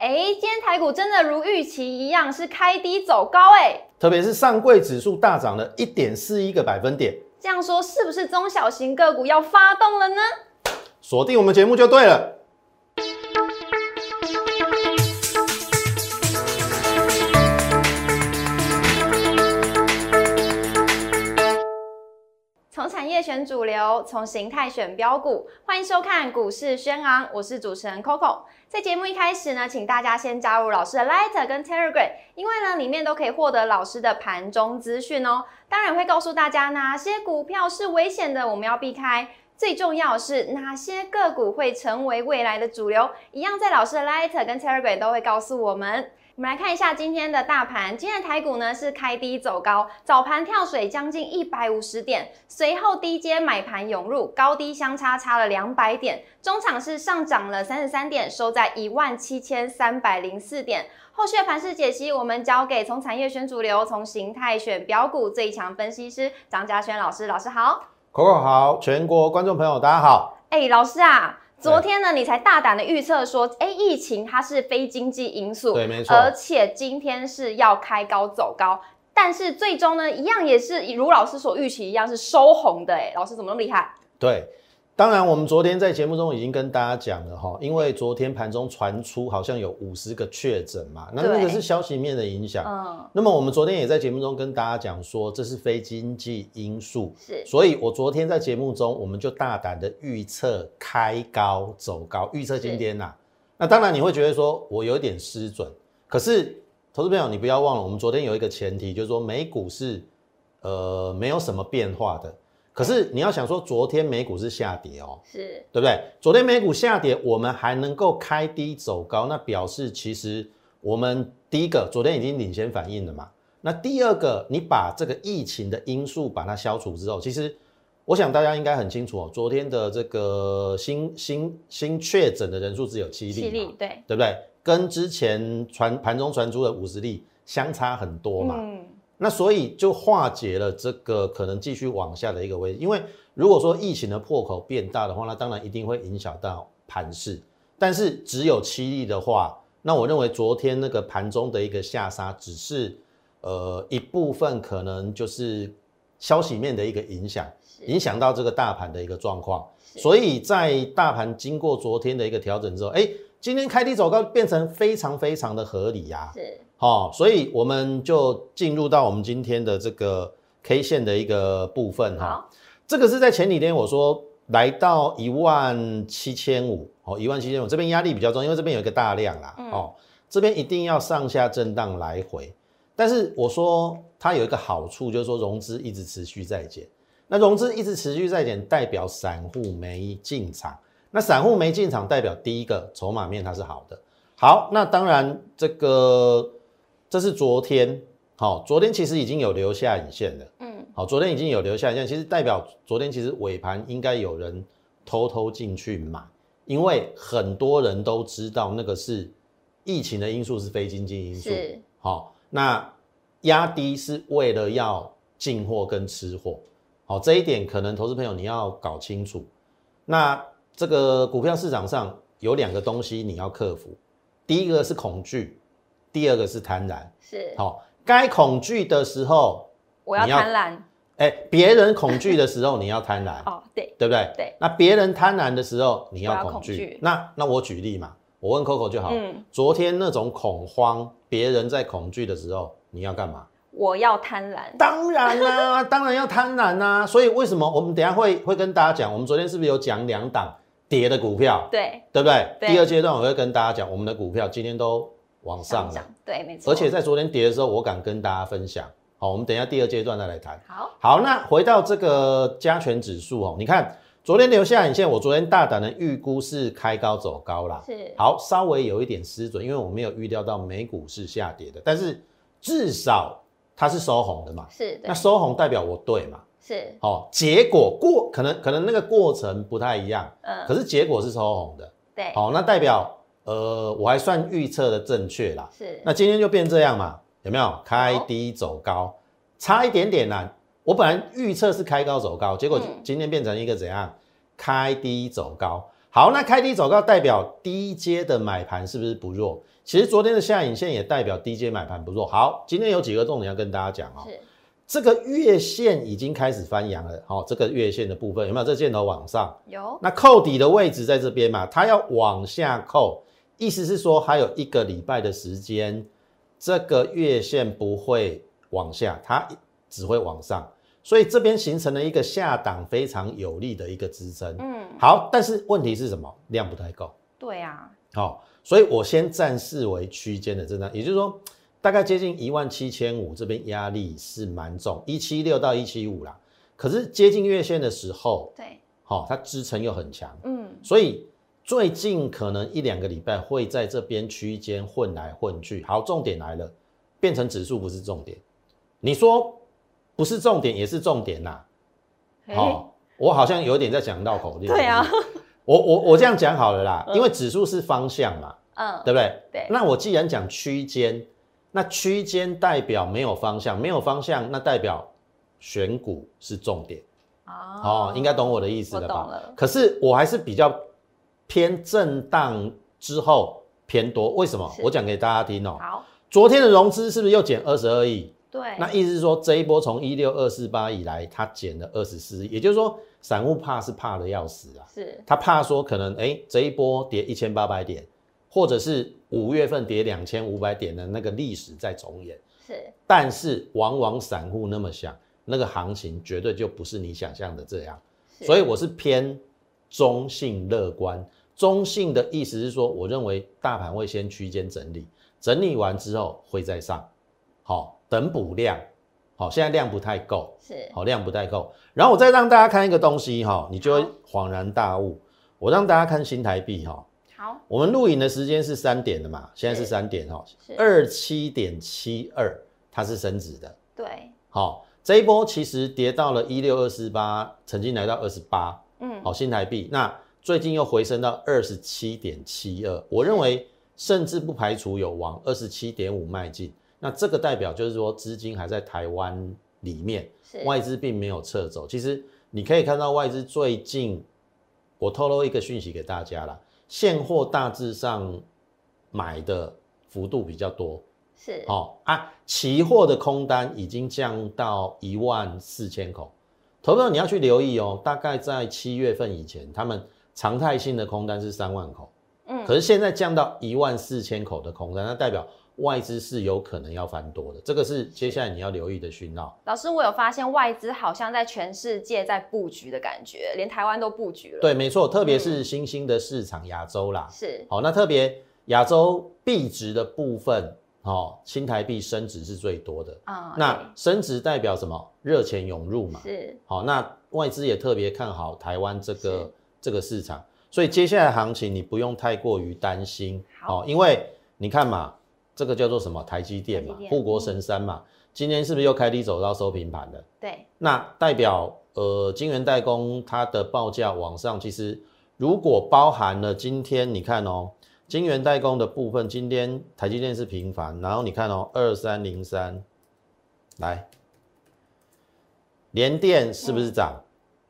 哎，今天台股真的如预期一样是开低走高，哎，特别是上柜指数大涨了一点四一个百分点。这样说是不是中小型个股要发动了呢？锁定我们节目就对了。选主流，从形态选标股，欢迎收看股市轩昂，我是主持人 Coco。在节目一开始呢，请大家先加入老师的 Light 跟 Telegram，因为呢里面都可以获得老师的盘中资讯哦。当然会告诉大家哪些股票是危险的，我们要避开。最重要的是哪些个股会成为未来的主流，一样在老师的 Light 跟 Telegram 都会告诉我们。我们来看一下今天的大盘，今天的台股呢是开低走高，早盘跳水将近一百五十点，随后低阶买盘涌入，高低相差差了两百点，中场是上涨了三十三点，收在一万七千三百零四点。后续的盘势解析，我们交给从产业选主流，从形态选标股最强分析师张嘉轩老师，老师好，Coco 好，全国观众朋友大家好，哎，老师啊。昨天呢，你才大胆的预测说，哎，疫情它是非经济因素，对，没错。而且今天是要开高走高，但是最终呢，一样也是如老师所预期一样是收红的，哎，老师怎么那么厉害？对。当然，我们昨天在节目中已经跟大家讲了哈，因为昨天盘中传出好像有五十个确诊嘛，那那个是消息面的影响。嗯，那么我们昨天也在节目中跟大家讲说，这是非经济因素。是，所以我昨天在节目中，我们就大胆的预测开高走高，预测今天呐。那当然你会觉得说我有点失准，可是投资朋友你不要忘了，我们昨天有一个前提，就是说美股是呃没有什么变化的。可是你要想说，昨天美股是下跌哦，是对不对？昨天美股下跌，我们还能够开低走高，那表示其实我们第一个昨天已经领先反应了嘛。那第二个，你把这个疫情的因素把它消除之后，其实我想大家应该很清楚哦，昨天的这个新新新确诊的人数只有七例，七例对对不对？跟之前传盘中传出的五十例相差很多嘛。那所以就化解了这个可能继续往下的一个危因为如果说疫情的破口变大的话，那当然一定会影响到盘势。但是只有七例的话，那我认为昨天那个盘中的一个下杀，只是呃一部分可能就是消息面的一个影响，影响到这个大盘的一个状况。所以在大盘经过昨天的一个调整之后，哎，今天开低走高变成非常非常的合理呀。是。好，所以我们就进入到我们今天的这个 K 线的一个部分哈。这个是在前几天我说来到一万七千五，哦，一万七千五这边压力比较重，因为这边有一个大量啦，哦，这边一定要上下震荡来回。但是我说它有一个好处，就是说融资一直持续在减。那融资一直持续在减，代表散户没进场。那散户没进场，代表第一个筹码面它是好的。好，那当然这个。这是昨天，好，昨天其实已经有留下影线了，嗯，好，昨天已经有留下影线，其实代表昨天其实尾盘应该有人偷偷进去买，因为很多人都知道那个是疫情的因素是非经济因素，是，好，那压低是为了要进货跟吃货，好，这一点可能投资朋友你要搞清楚。那这个股票市场上有两个东西你要克服，第一个是恐惧。第二个是贪婪，是好，该恐惧的时候，我要贪婪。哎，别人恐惧的时候，你要贪婪。哦，对，对不对？对。那别人贪婪的时候，你要恐惧。那那我举例嘛，我问 Coco 就好。嗯。昨天那种恐慌，别人在恐惧的时候，你要干嘛？我要贪婪。当然啦，当然要贪婪啦。所以为什么我们等下会会跟大家讲？我们昨天是不是有讲两档跌的股票？对，对不对？第二阶段我会跟大家讲，我们的股票今天都。往上涨，对，没错。而且在昨天跌的时候，我敢跟大家分享。好，我们等一下第二阶段再来谈。好，好，那回到这个加权指数哦，你看昨天留下影线，我昨天大胆的预估是开高走高啦。是。好，稍微有一点失准，因为我没有预料到美股是下跌的，但是至少它是收红的嘛。是。那收红代表我对嘛？是。好，结果过可能可能那个过程不太一样，嗯，可是结果是收红的。对。好，那代表。呃，我还算预测的正确啦。是，那今天就变这样嘛？有没有开低走高，差一点点啦。我本来预测是开高走高，结果今天变成一个怎样？开低走高。好，那开低走高代表低阶的买盘是不是不弱？其实昨天的下影线也代表低阶买盘不弱。好，今天有几个重点要跟大家讲哦。是这个月线已经开始翻阳了，好、这个月线的部分有没有这箭头往上？有那扣底的位置在这边嘛，它要往下扣，意思是说还有一个礼拜的时间，这个月线不会往下，它只会往上，所以这边形成了一个下档非常有力的一个支撑。嗯，好，但是问题是什么？量不太够。对啊，好、所以我先暂视为区间的震荡，也就是说，大概接近一万七千五，这边压力是蛮重，一七六到一七五啦。可是接近月线的时候，对，好、它支撑又很强，嗯，所以最近可能一两个礼拜会在这边区间混来混去。好，重点来了，变成指数不是重点，你说不是重点也是重点呐、嘿好、我好像有点在讲绕口令。对啊我我我这样讲好了啦，因为指数是方向嘛，嗯，对不对？对那我既然讲区间，那区间代表没有方向，没有方向，那代表选股是重点。哦，应该懂我的意思了吧？可是我还是比较偏震荡之后偏多，为什么？我讲给大家听哦。好，昨天的融资是不是又减二十二亿？对，那意思是说这一波从一六二四八以来，它减了二十四亿，也就是说散户怕是怕的要死啊。是他怕说可能哎、诶这一波跌一千八百点，或者是五月份跌两千五百点的那个历史再重演。是，但是往往散户那么想，那个行情绝对就不是你想象的这样。所以我是偏中性乐观。中性的意思是说，我认为大盘会先区间整理，整理完之后会再上，好、等补量。好、现在量不太够，是。好、量不太够。然后我再让大家看一个东西哈、你就会恍然大悟。我让大家看新台币哈、好，我们录影的时间是三点的嘛，现在是是。三点哈。是，二七点七二，它是升值的。对，好、这一波其实跌到了一六二四八，曾经来到二十八，嗯，好新台币。那最近又回升到二十七点七二，我认为甚至不排除有往二十七点五迈进。那这个代表就是说资金还在台湾里面，是外资并没有撤走。其实你可以看到外资最近，我透露一个讯息给大家啦，现货大致上买的幅度比较多，是，哦啊，期货的空单已经降到一万四千口。投票你要去留意哦，大概在七月份以前，他们常态性的空单是三万口，嗯，可是现在降到一万四千口的空单，那代表外资是有可能要翻多的，这个是接下来你要留意的讯号。老师，我有发现外资好像在全世界在布局的感觉，连台湾都布局了。，对，没错，特别是新兴的市场亚洲啦，是，好、那特别亚洲币值的部分，哦，新台币升值是最多的。啊、那升值代表什么？热钱涌入嘛。是，好，那外资也特别看好台湾这个是这个市场，所以接下来行情你不用太过于担心，好哦，因为你看嘛，这个叫做什么？台积电嘛护国神山嘛，今天是不是又开低走到收平盘了？对，那代表呃，金圆代工它的报价往上，其实如果包含了今天你看哦，金圆代工的部分，今天台积电是平凡，然后你看哦，二三零三，来，联电是不是涨？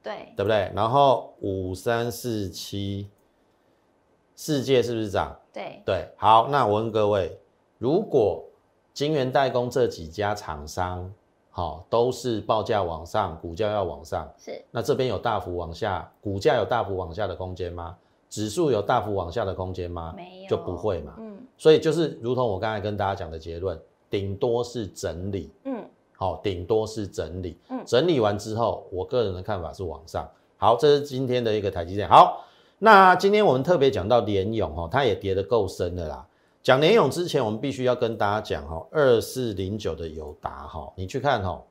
对，对不对？然后五三四七，世界是不是涨？对，对，好，那我问各位，如果晶圆代工这几家厂商，好、都是报价往上，股价要往上，是，那这边有大幅往下，股价有大幅往下的空间吗？指数有大幅往下的空间吗？没有就不会嘛。嗯所以就是如同我刚才跟大家讲的结论，顶多是整理，嗯，好、顶多是整理，嗯整理完之后，我个人的看法是往上。好，这是今天的一个台积电。好，那今天我们特别讲到联勇哦，它也跌得够深的啦。讲联勇之前，我们必须要跟大家讲哈，二四零九的友达哈，你去看哈，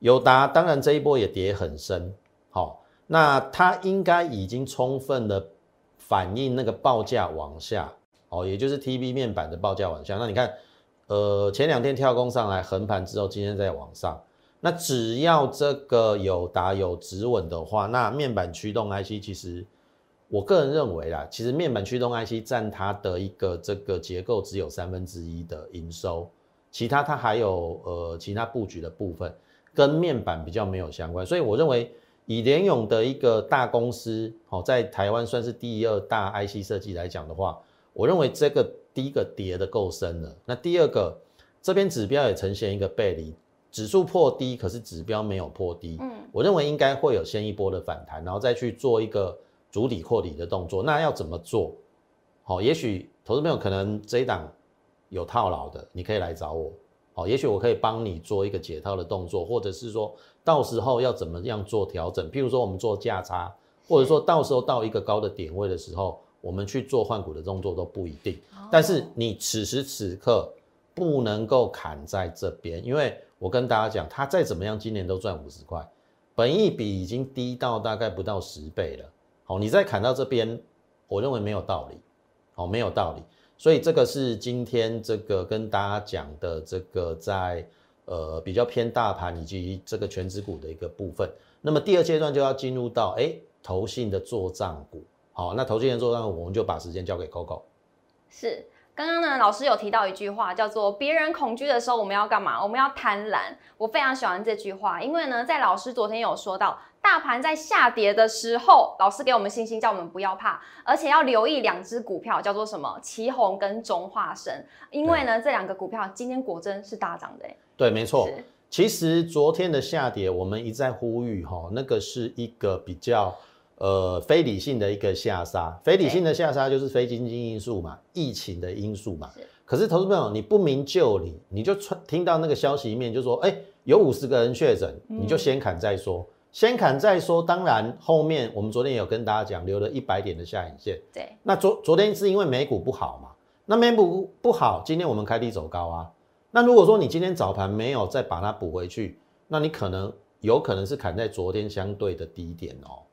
友达当然这一波也跌很深，好，那它应该已经充分的反映那个报价往下，哦，也就是 TB 面板的报价往下。那你看，呃，前两天跳空上来横盘之后，今天再往上。那只要这个有打有止稳的话，那面板驱动 IC 其实我个人认为啦，其实面板驱动 IC 占它的一个这个结构只有三分之一的营收，其他它还有呃其他布局的部分跟面板比较没有相关，所以我认为以联咏的一个大公司，哦，在台湾算是第二大 IC 设计来讲的话，我认为这个第一个跌的够深了。那第二个，这边指标也呈现一个背离，指数破低，可是指标没有破低。嗯，我认为应该会有先一波的反弹，然后再去做一个主底扩底的动作。那要怎么做？好，也许投资朋友可能这一档有套牢的，你可以来找我。好，也许我可以帮你做一个解套的动作，或者是说到时候要怎么样做调整。譬如说我们做价差，或者说到时候到一个高的点位的时候，我们去做换股的动作都不一定。但是你此时此刻不能够砍在这边，因为我跟大家讲，它再怎么样今年都赚五十块，本益比已经低到大概不到十倍了。好，你再砍到这边，我认为没有道理。好，没有道理。所以这个是今天这个跟大家讲的这个在呃比较偏大盘以及这个全指股的一个部分。那么第二阶段就要进入到哎投信的做账股。好，那投资人做账，我们就把时间交给 Coco。是。刚刚呢，老师有提到一句话，叫做“别人恐惧的时候，我们要干嘛？我们要贪婪。”我非常喜欢这句话，因为呢，在老师昨天有说到，大盘在下跌的时候，老师给我们信心，叫我们不要怕，而且要留意两只股票，叫做什么？旗宏跟中化生，因为呢，这两个股票今天果真是大涨的。对，没错。其实昨天的下跌，我们一再呼吁哈，那个是一个比较。呃，非理性的一个下杀，非理性的下杀就是非经济因素嘛，疫情的因素嘛。可是投资朋友，你不明就里，你就传听到那个消息面就说，哎，有五十个人确诊，你就先砍再说，先砍再说。当然后面我们昨天有跟大家讲，留了一百点的下影线。对。那昨昨天是因为美股不好嘛？那美股不好，今天我们开低走高啊。那如果说你今天早盘没有再把它补回去，那你可能有可能是砍在昨天相对的低点哦。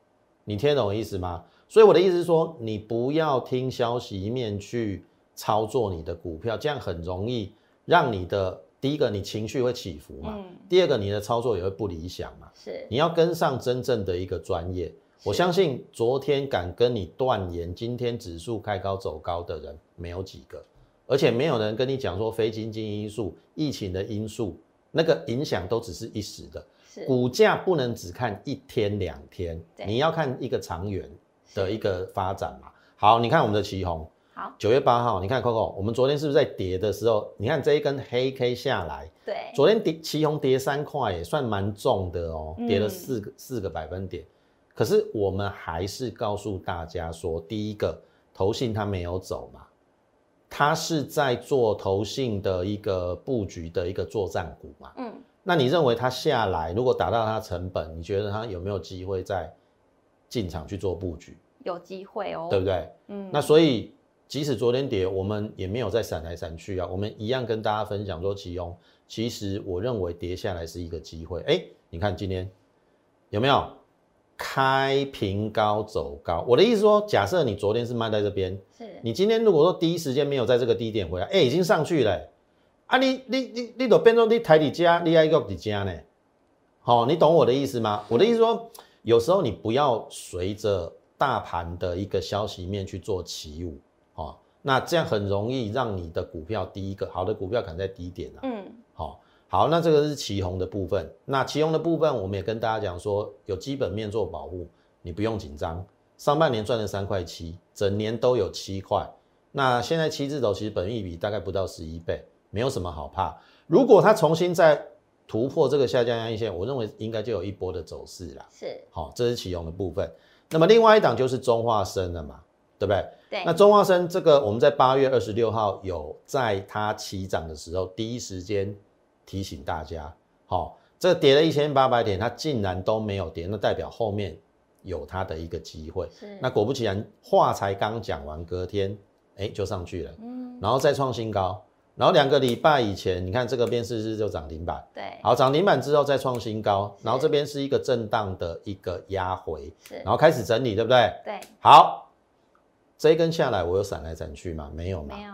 你听得懂我意思吗？所以我的意思是说，你不要听消息面去操作你的股票，这样很容易让你的第一个你情绪会起伏嘛，第二个你的操作也会不理想嘛。是，你要跟上真正的一个专业。我相信昨天敢跟你断言今天指数开高走高的人没有几个，而且没有人跟你讲说非经济因素、疫情的因素那个影响都只是一时的。股价不能只看一天两天，你要看一个长远的一个发展嘛。好，你看我们的旗红，好，九月八号，你看 Coco，我们昨天是不是在跌的时候，你看这一根黑 K 下来，对，昨天跌旗红跌三块，也算蛮重的哦，跌了四个四个百分点。可是我们还是告诉大家说，第一个投信它没有走嘛，它是在做投信的一个布局的一个作战股嘛，嗯。那你认为它下来，如果达到它成本，你觉得它有没有机会再进场去做布局？有机会哦，对不对？嗯。那所以，即使昨天跌，我们也没有再闪来闪去啊，我们一样跟大家分享说，其中其实我认为跌下来是一个机会。哎，你看今天有没有开平高走高？我的意思说，假设你昨天是卖在这边，是你今天如果说第一时间没有在这个低点回来，哎，已经上去了。啊，你你你你都变成你台底家，你还要底家呢？好，你懂我的意思吗？我的意思说，有时候你不要随着大盘的一个消息面去做起舞，哦，那这样很容易让你的股票第一个好的股票可能在低点啊。嗯，好，好，那这个是旗红的部分。那旗红的部分，我们也跟大家讲说，有基本面做保护，你不用紧张。上半年赚了三块七，整年都有七块。那现在七字头其实本益比大概不到十一倍。没有什么好怕。如果它重新再突破这个下降压力线，我认为应该就有一波的走势了。是，好，这是启用的部分。那么另外一档就是中化生了嘛，对不对？对。那中化生这个，我们在八月二十六号有在它起涨的时候，第一时间提醒大家，好，这跌了一千八百点，它竟然都没有跌，那代表后面有它的一个机会。是。那果不其然，话才刚讲完，隔天哎就上去了，嗯，然后再创新高。然后两个礼拜以前，你看这个边是是就涨停板，对，好涨停板之后再创新高，然后这边是一个震荡的一个压回，然后开始整理，对不对？对，好，这一根下来我有闪来闪去吗？没有吗？没有。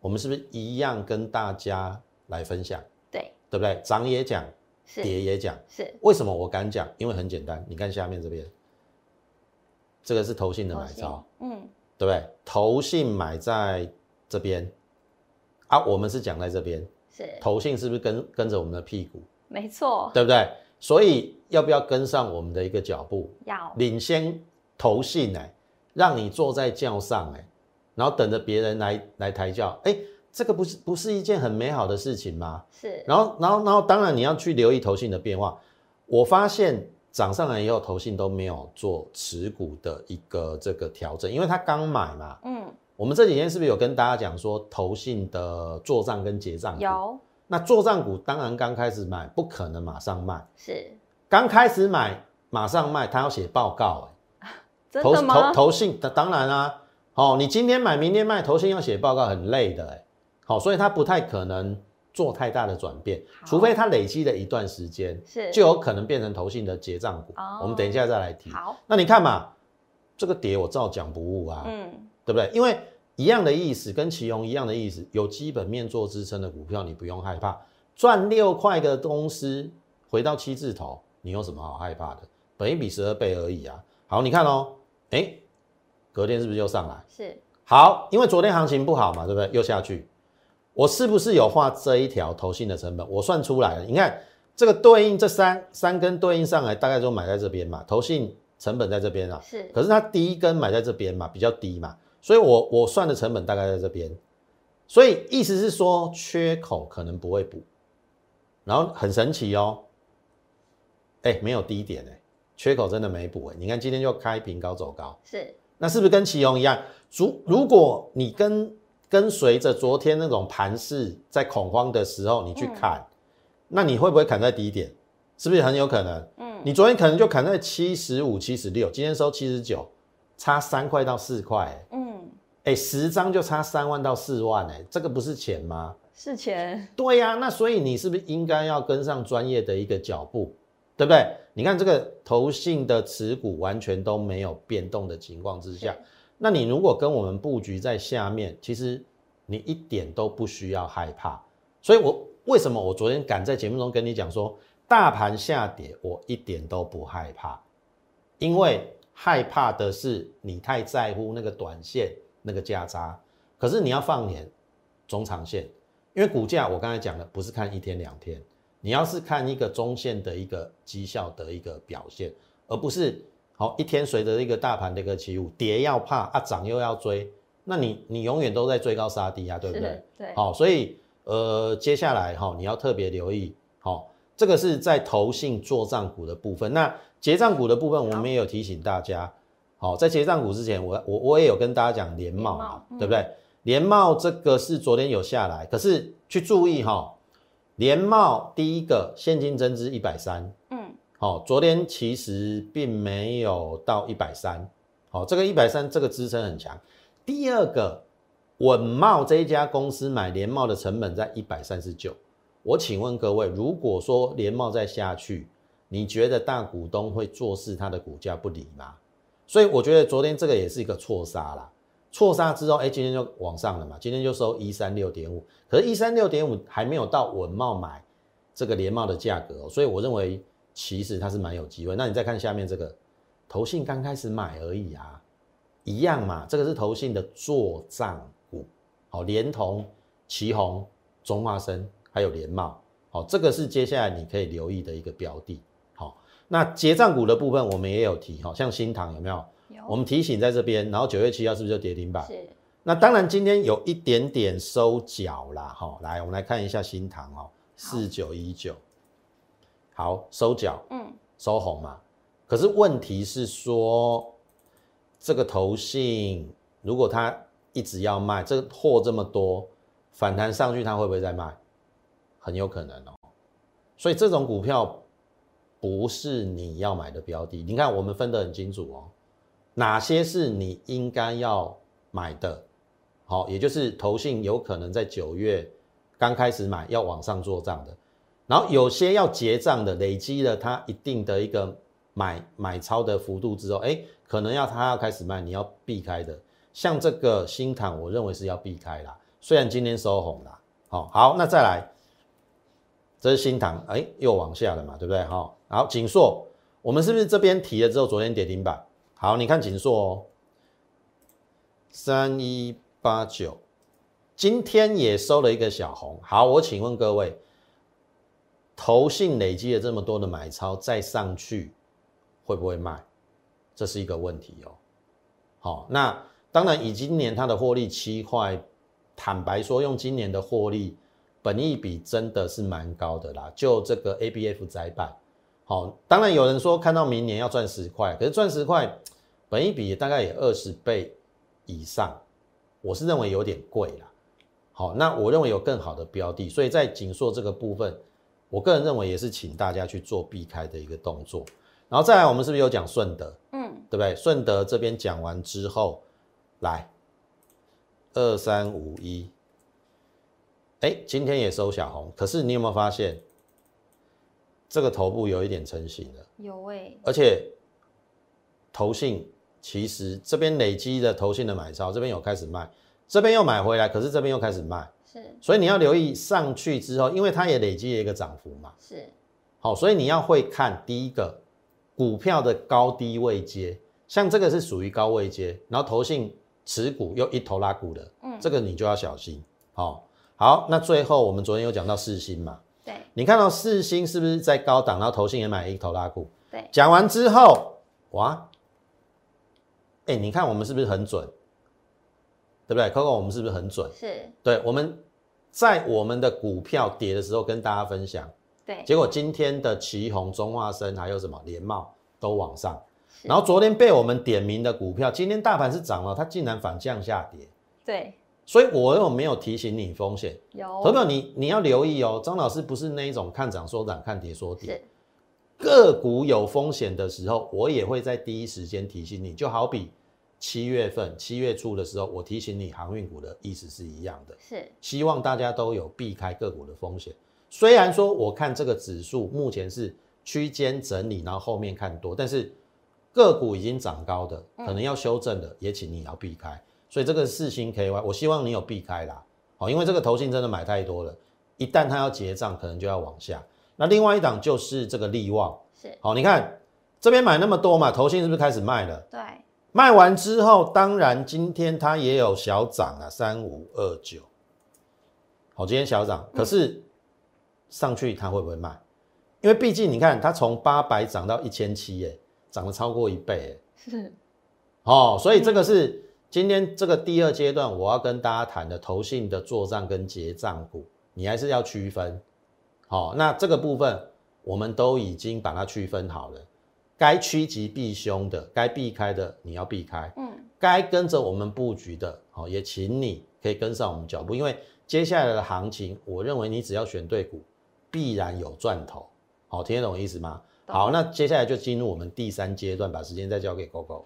我们是不是一样跟大家来分享？对，对不对？涨也讲，跌也讲，是。为什么我敢讲？因为很简单，你看下面这边，这个是投信的买超，嗯，对不对？投信买在这边。啊，我们是讲在这边，是投信是不是跟跟着我们的屁股？没错，对不对？所以要不要跟上我们的一个脚步，要领先投信哎，让你坐在轿上哎，然后等着别人来来抬轿哎，这个不是不是一件很美好的事情吗？是，然后然后然后当然你要去留意投信的变化，我发现涨上来以后，投信都没有做持股的一个这个调整，因为他刚买嘛，嗯，我们这几天是不是有跟大家讲说投信的做账跟结账？有，那做账股当然刚开始买不可能马上卖，是刚开始买马上卖，他要写报告哎、投真的吗投？投信当当然啊，哦，你今天买明天卖，投信要写报告很累的哎、好、所以他不太可能做太大的转变，除非他累积了一段时间，是就有可能变成投信的结账股。哦我们等一下再来提。好，那你看嘛，这个跌我照讲不误啊，嗯，对不对？因为一样的意思，跟奇宏一样的意思，有基本面做支撑的股票，你不用害怕。赚六块的公司回到七字头，你有什么好害怕的？本一比十二倍而已啊。好，你看哦，哎，隔天是不是又上来？是好，因为昨天行情不好嘛，对不对？又下去，我是不是有画这一条投信的成本？我算出来了，你看这个对应这三三根对应上来，大概就买在这边嘛，投信成本在这边啊。是，可是它第一根买在这边嘛，比较低嘛，所以我我算的成本大概在这边，所以意思是说缺口可能不会补，然后很神奇哦，哎，没有低点哎，缺口真的没补哎，你看今天就开平高走高，是那是不是跟奇隆一样？如如果你跟跟随着昨天那种盘势在恐慌的时候，你去砍，那你会不会砍在低点？是不是很有可能？嗯，你昨天可能就砍在七十五、七十六，今天收七十九，差三块到四块、欸，嗯，哎、十张就差三万到四万、哎，这个不是钱吗？是钱，对呀、那所以你是不是应该要跟上专业的一个脚步，对不对？你看这个投信的持股完全都没有变动的情况之下，那你如果跟我们布局在下面，其实你一点都不需要害怕。所以我为什么我昨天敢在节目中跟你讲说，大盘下跌我一点都不害怕，因为害怕的是你太在乎那个短线那个价差，可是你要放眼中长线。因为股价我刚才讲的，不是看一天两天，你要是看一个中线的一个绩效的一个表现，而不是好一天随着一个大盘的一个起舞，跌要怕啊，涨又要追，那你你永远都在追高杀低啊，对不对好、所以呃，接下来哈、你要特别留意，好、这个是在投信做账股的部分。那结账股的部分，我们也有提醒大家，好、在结账股之前，我我我也有跟大家讲联茂对不对？联茂这个是昨天有下来，可是去注意哈、联茂第一个现金增资一百三，嗯，好、昨天其实并没有到一百三，好，这个一百三这个支撑很强。第二个，稳茂这一家公司买联茂的成本在一百三十九，我请问各位，如果说联茂再下去，你觉得大股东会坐视它的股价不理吗？所以我觉得昨天这个也是一个错杀啦，错杀之后，哎，今天就往上了嘛，今天就收一三六点五，可是，一三六点五还没有到稳茂买这个联茂的价格、哦，所以我认为其实它是蛮有机会。那你再看下面这个，投信刚开始买而已啊，一样嘛，这个是投信的做账股，好、连同旗宏、中华生还有联茂，好、这个是接下来你可以留意的一个标的。好、那结账股的部分我们也有提，哈、像新塘有没有？有，我们提醒在这边，然后九月七号是不是就跌停板？是那当然，今天有一点点收脚啦，哈、来，我们来看一下新塘哦，四九一九，好，收脚，嗯，收红嘛。可是问题是说，这个投信如果它一直要卖，这个货这么多，反弹上去它会不会再卖？很有可能哦。所以这种股票不是你要买的标的。你看我们分得很清楚哦，哪些是你应该要买的，好，也就是投信有可能在九月刚开始买要往上做账的，然后有些要结账的，累积了它一定的一个买买超的幅度之后，哎，可能要它要开始卖，你要避开的。像这个新塘，我认为是要避开啦。虽然今天收红啦，好、好，那再来，这是新塘，哎，又往下了嘛，对不对？好、好，锦硕，我们是不是这边提了之后，昨天跌停板？好，你看锦硕哦，三一八九，今天也收了一个小红。好，我请问各位，投信累积了这么多的买超，再上去会不会卖？这是一个问题哦。好，那当然以今年它的获利七块，坦白说，用今年的获利，本益比真的是蛮高的啦。就这个 A B F 窄板，好，当然有人说看到明年要赚十块，可是赚十块，本益比大概也二十倍以上，我是认为有点贵啦。好，那我认为有更好的标的，所以在紧缩这个部分，我个人认为也是请大家去做避开的一个动作。然后再来，我们是不是有讲顺德？嗯，对不对？顺德这边讲完之后，来二三五一，哎，今天也收小红，可是你有没有发现这个头部有一点成型了？有诶，而且投信其实这边累积的投信的买超，这边有开始卖。这边又买回来，可是这边又开始卖，是，所以你要留意上去之后，因为它也累积了一个涨幅嘛，是，好，所以你要会看第一个股票的高低位阶，像这个是属于高位阶，然后投信持股又一头拉股的，嗯，这个你就要小心，好，好，那最后我们昨天有讲到四星嘛，对，你看到四星是不是在高档，然后投信也买一头拉股，对，讲完之后，哇，哎，你看我们是不是很准？对不对，Coco？我们是不是很准？是。对，我们在我们的股票跌的时候跟大家分享。对。结果今天的旗宏、中化生还有什么联茂都往上，然后昨天被我们点名的股票，今天大盘是涨了，它竟然反向下跌。对。所以我又没有提醒你风险？有。投票你你要留意哦，张老师不是那一种看涨说涨、看跌说跌。个股有风险的时候，我也会在第一时间提醒你，就好比。七月份七月初的时候，我提醒你航运股的意思是一样的，是希望大家都有避开个股的风险。虽然说我看这个指数目前是区间整理，然后后面看多，但是个股已经涨高的，可能要修正的，也请你要避开。所以这个四星 KY，我希望你有避开啦，好，因为这个投信真的买太多了，一旦它要结账，可能就要往下。那另外一档就是这个利旺，是好，你看这边买那么多嘛，投信是不是开始卖了？对。卖完之后，当然今天它也有小涨啊，三五二九，好，今天小涨，可是上去它会不会卖？因为毕竟你看，它从八百涨到一千七，耶，涨了超过一倍，哎，是，哦，所以这个是今天这个第二阶段我要跟大家谈的投信的做账跟结账股，你还是要区分，好，那这个部分我们都已经把它区分好了。该趋吉避凶的，该避开的你要避开。嗯，该跟着我们布局的，好，也请你可以跟上我们脚步，因为接下来的行情，我认为你只要选对股，必然有赚头。好，听得懂意思吗？好，那接下来就进入我们第三阶段，把时间再交给 GoGo。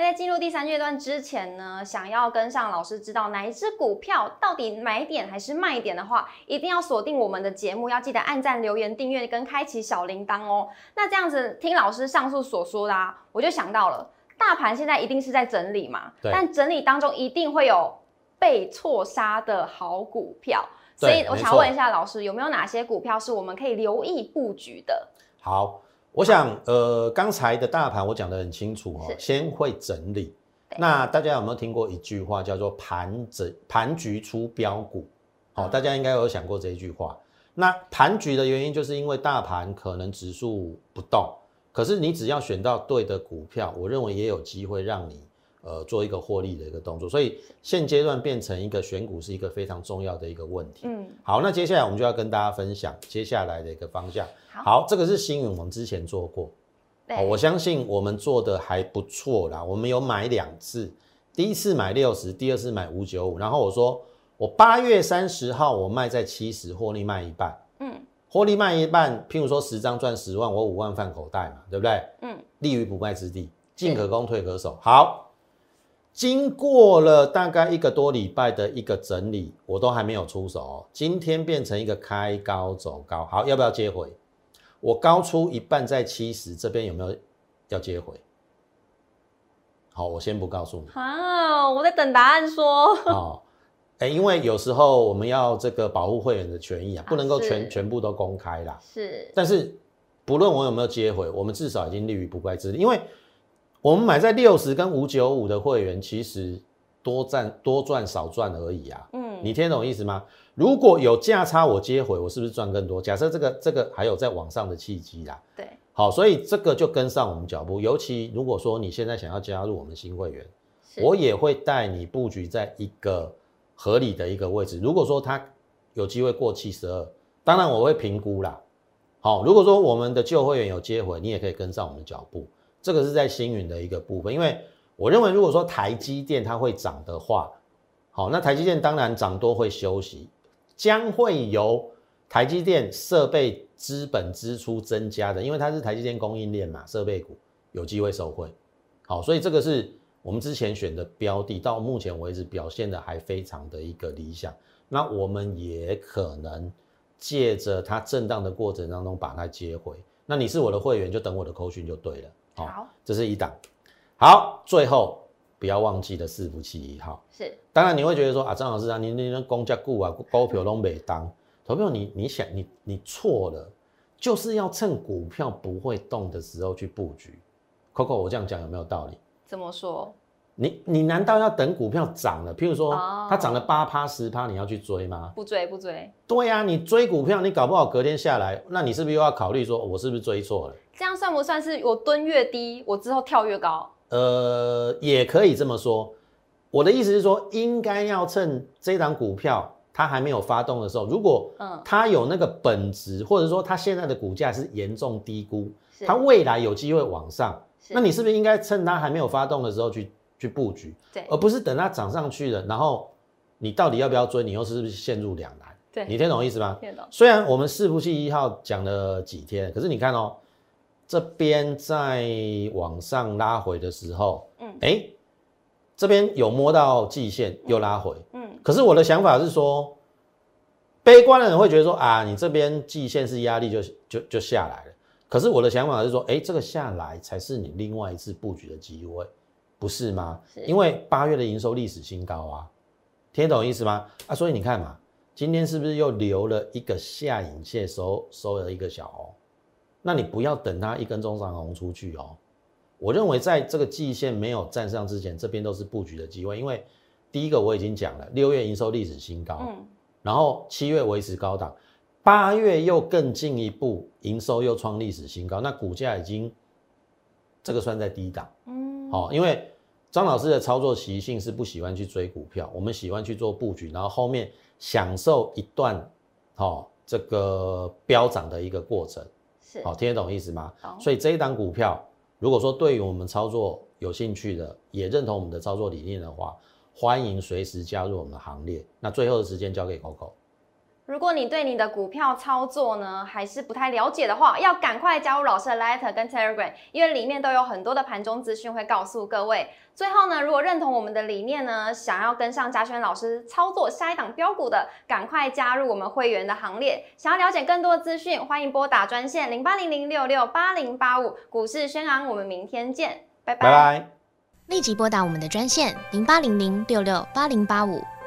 那在进入第三阶段之前呢，想要跟上老师知道哪一只股票到底买点还是卖点的话，一定要锁定我们的节目，要记得按赞、留言、订阅跟开启小铃铛哦。那这样子听老师上述所说的啊，我就想到了，大盘现在一定是在整理嘛，但整理当中一定会有被错杀的好股票，所以我想问一下老师，有没有哪些股票是我们可以留意布局的？好。我想，呃，刚才的大盘我讲得很清楚哦，先会整理。那大家有没有听过一句话叫做“盘整盘局出标股”？好，大家应该有想过这一句话。那盘局的原因就是因为大盘可能指数不动，可是你只要选到对的股票，我认为也有机会让你。呃，做一个获利的一个动作，所以现阶段变成一个选股是一个非常重要的一个问题。嗯，好，那接下来我们就要跟大家分享接下来的一个方向。好，这个是新云，我们之前做过，我相信我们做的还不错啦。我们有买两次，第一次买六十，第二次买五九五。然后我说，我八月三十号我卖在七十，获利卖一半。嗯，获利卖一半，譬如说十张赚十万，我五万放口袋嘛，对不对？嗯，立于不败之地，进可攻，退可守。好。经过了大概一个多礼拜的一个整理，我都还没有出手。今天变成一个开高走高，好，要不要接回？我高出一半在七十，这边有没有要接回？好，我先不告诉你。好，我在等答案说。哦，哎，因为有时候我们要这个保护会员的权益啊，不能够全全部都公开啦。是。但是不论我有没有接回，我们至少已经立于不败之地，因为。我们买在六十跟五九五的会员，其实多赚多赚少赚而已啊。嗯，你听懂意思吗？如果有价差我接回，我是不是赚更多？假设这个这个还有在往上的契机啦。对，好，所以这个就跟上我们脚步。尤其如果说你现在想要加入我们新会员，我也会带你布局在一个合理的一个位置。如果说它有机会过七十二，当然我会评估啦。好，如果说我们的旧会员有接回，你也可以跟上我们的脚步。这个是在星云的一个部分，因为我认为如果说台积电它会涨的话，好，那台积电当然涨多会休息。将会由台积电设备资本支出增加的，因为它是台积电供应链嘛，设备股有机会受惠。好，所以这个是我们之前选的标的，到目前为止表现的还非常的一个理想。那我们也可能借着它震荡的过程当中把它接回。那你是我的会员，就等我的扣讯就对了。好，这是一档。好，最后。不要忘记了四福七一哈是，当然你会觉得说啊，张老师啊，你你那公家股啊，股票都没当，投票你你想你你错了，就是要趁股票不会动的时候去布局。Coco，我这样讲有没有道理？怎么说？你你难道要等股票涨了，譬如说它涨了八趴十趴，你要去追吗？不追不追。对呀，你追股票，你搞不好隔天下来，那你是不是又要考虑说，我是不是追错了？这样算不算是我蹲越低，我之后跳越高？呃，也可以这么说。我的意思是说，应该要趁这档股票它还没有发动的时候，如果它有那个本质，或者说它现在的股价是严重低估，它未来有机会往上，那你是不是应该趁它还没有发动的时候去去布局？对，而不是等它涨上去了，然后你到底要不要追？你又是不是陷入两难？对，你听懂意思吗？听懂。虽然我们四福气一号讲了几天，可是你看哦。这边在往上拉回的时候，嗯，哎，这边有摸到季线又拉回，嗯，可是我的想法是说，悲观的人会觉得说啊，你这边季线是压力就就就下来了。可是我的想法是说，哎，这个下来才是你另外一次布局的机会，不是吗？因为八月的营收历史新高啊，听懂意思吗？啊，所以你看嘛，今天是不是又留了一个下影线收收了一个小红？那你不要等它一根中长红出去哦。我认为在这个季线没有站上之前，这边都是布局的机会。因为第一个我已经讲了，六月营收历史新高，嗯，然后七月维持高档，八月又更进一步营收又创历史新高，那股价已经这个算在低档，嗯，好，因为张老师的操作习性是不喜欢去追股票，我们喜欢去做布局，然后后面享受一段好这个飙涨的一个过程。是好，听得懂意思吗？所以这一档股票，如果说对于我们操作有兴趣的，也认同我们的操作理念的话，欢迎随时加入我们的行列。那最后的时间交给 Coco。如果你对你的股票操作呢还是不太了解的话，要赶快加入老师的 Letter 跟 Telegram，因为里面都有很多的盘中资讯会告诉各位。最后呢，如果认同我们的理念呢，想要跟上嘉轩老师操作下一档标股的，赶快加入我们会员的行列。想要了解更多资讯，欢迎拨打专线零八零零六六八零八五股市宣昂。我们明天见，拜拜。立即拨打我们的专线零八零零六六八零八五。